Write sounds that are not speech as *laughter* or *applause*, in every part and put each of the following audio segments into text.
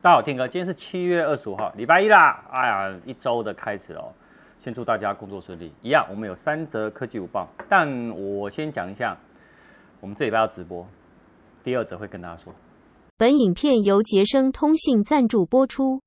大家好，天哥，今天是七月二十五号，礼拜一啦。哎呀，一周的开始哦。先祝大家工作顺利。一样，我们有三则科技午报，但我先讲一下，我们这礼拜要直播，第二则会跟大家说。本影片由杰生通信赞助播出。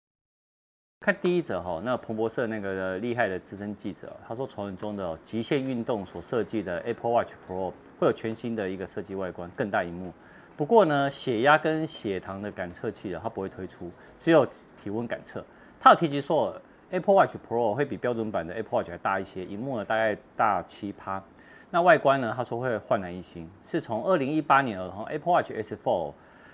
看第一则哈，那彭博社那个厉害的资深记者，他说传闻中的极限运动所设计的 Apple Watch Pro 会有全新的一个设计外观，更大荧幕。不过呢，血压跟血糖的感测器啊，它不会推出，只有体温感测。它有提及说，Apple Watch Pro 会比标准版的 Apple Watch 还大一些，萤幕呢大概大七趴。那外观呢，他说会焕然一新，是从二零一八年后 Apple Watch S4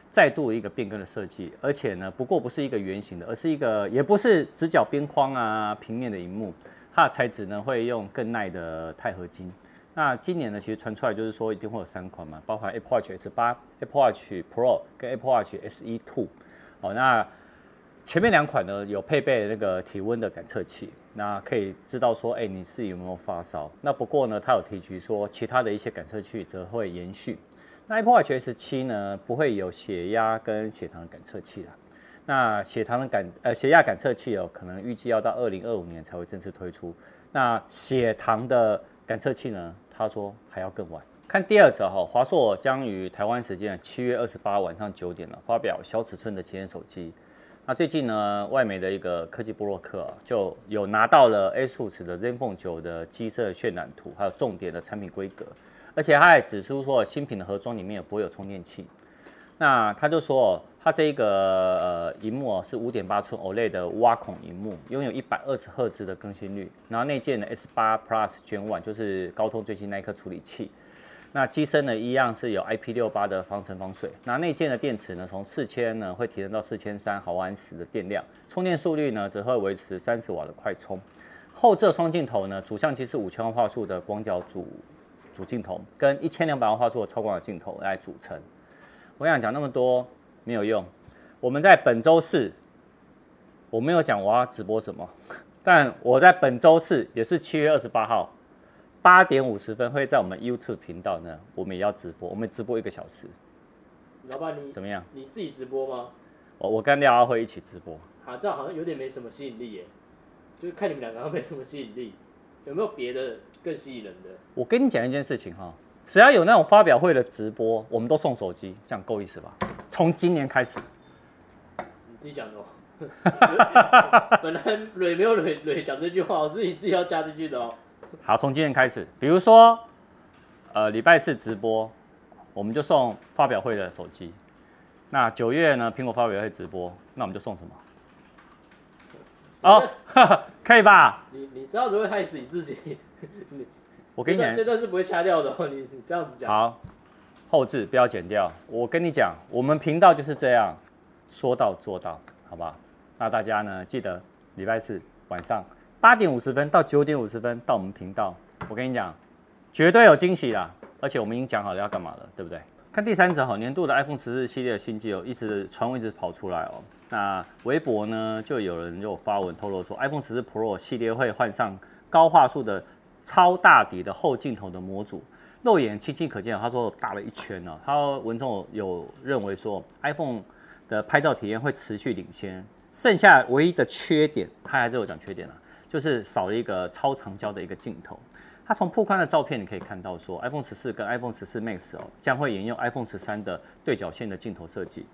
再度一个变更的设计，而且呢，不过不是一个圆形的，而是一个也不是直角边框啊平面的萤幕，它的材质呢会用更耐的钛合金。那今年呢，其实传出来就是说一定会有三款嘛，包含 Apple Watch S8、Apple Watch Pro 跟 Apple Watch SE Two。哦，那前面两款呢有配备那个体温的感测器，那可以知道说，哎、你是有没有发烧？那不过呢，它有提及说，其他的一些感测器则会延续。那 Apple Watch S7 呢，不会有血压跟血糖的感测器啦。那血糖的感呃血压感测器哦，可能预计要到二零二五年才会正式推出。那血糖的感测器呢？他说还要更晚。看第二则哈，华硕将于台湾时间七月二十八晚上九点了发表小尺寸的旗舰手机。那最近呢，外媒的一个科技波洛克啊就有拿到了 ASUS 的 ZenFone 9的机色渲染图，还有重点的产品规格，而且他还指出说新品的盒装里面也不会有充电器。那他就说，它这个呃荧幕哦是五点八寸 OLED 的挖孔荧幕，拥有一百二十赫兹的更新率。然后内建的 S 八 Plus Gen One 就是高通最新那一颗处理器。那机身呢一样是有 IP 六八的防尘防水。那内建的电池呢，从四千呢会提升到四千三毫安时的电量，充电速率呢则会维持三十瓦的快充。后置双镜头呢，主相机是五千万画素的广角主主镜头，跟一千两百万画素的超广角镜头来组成。我想讲那么多没有用。我们在本周四，我没有讲我要直播什么，但我在本周四也是七月二十八号八点五十分会在我们 YouTube 频道呢，我们也要直播，我们直播一个小时。老板，你怎么样？你自己直播吗？我我跟廖阿辉一起直播。啊，这样好像有点没什么吸引力耶，就是看你们两个没什么吸引力，有没有别的更吸引人的？我跟你讲一件事情哈。只要有那种发表会的直播，我们都送手机，这样够意思吧？从今年开始，你自己讲的哦。*laughs* 本来蕊没有蕊蕊讲这句话，是你自己要加这句的哦。好，从今年开始，比如说，呃，礼拜四直播，我们就送发表会的手机。那九月呢，苹果发表会直播，那我们就送什么？哦，*laughs* 可以吧？你你知道只会害死你自己。*laughs* 我跟你讲，这段是不会掐掉的哦。你 *laughs* 你这样子讲。好，后置不要剪掉。我跟你讲，我们频道就是这样，说到做到，好不好？那大家呢，记得礼拜四晚上八点五十分到九点五十分到我们频道。我跟你讲，绝对有惊喜啦！而且我们已经讲好了要干嘛了，对不对？看第三则哈，年度的 iPhone 十四系列的新机哦，一直传闻一直跑出来哦。那微博呢，就有人就发文透露说，iPhone 十四 Pro 系列会换上高画素的。超大底的后镜头的模组，肉眼清晰可见，他说大了一圈呢。他文中有认为说，iPhone 的拍照体验会持续领先，剩下唯一的缺点，他还是有讲缺点了，就是少了一个超长焦的一个镜头。他从曝光的照片你可以看到说，iPhone 十四跟 iPhone 十四 Max 哦，将会沿用 iPhone 十三的对角线的镜头设计。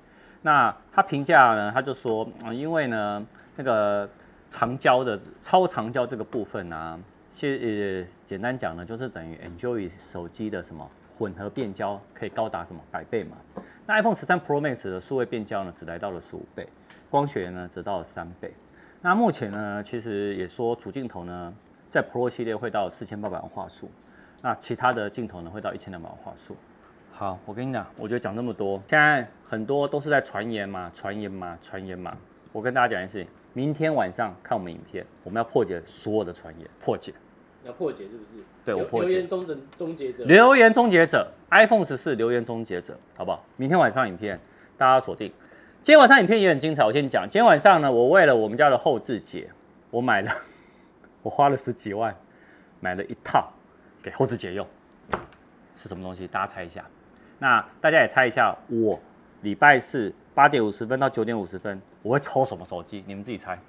那他评价呢，他就说，因为呢那个长焦的超长焦这个部分啊。其实呃，简单讲呢，就是等于 Enjoy 手机的什么混合变焦可以高达什么百倍嘛。那 iPhone 十三 Pro Max 的数位变焦呢，只来到了十五倍，光学呢只到了三倍。那目前呢，其实也说主镜头呢，在 Pro 系列会到四千八百万画素，那其他的镜头呢会到一千两百万画素。好，我跟你讲，我觉得讲这么多，现在很多都是在传言嘛，传言嘛，传言嘛。我跟大家讲一件事情，明天晚上看我们影片，我们要破解所有的传言，破解。要破解是不是？对，我破解。留言终终结者。留言终结者，iPhone 十四留言终结者，好不好？明天晚上影片大家锁定。今天晚上影片也很精彩，我先讲。今天晚上呢，我为了我们家的后置姐，我买了，*laughs* 我花了十几万买了一套给后置姐用，是什么东西？大家猜一下。那大家也猜一下，我礼拜四八点五十分到九点五十分，我会抽什么手机？你们自己猜。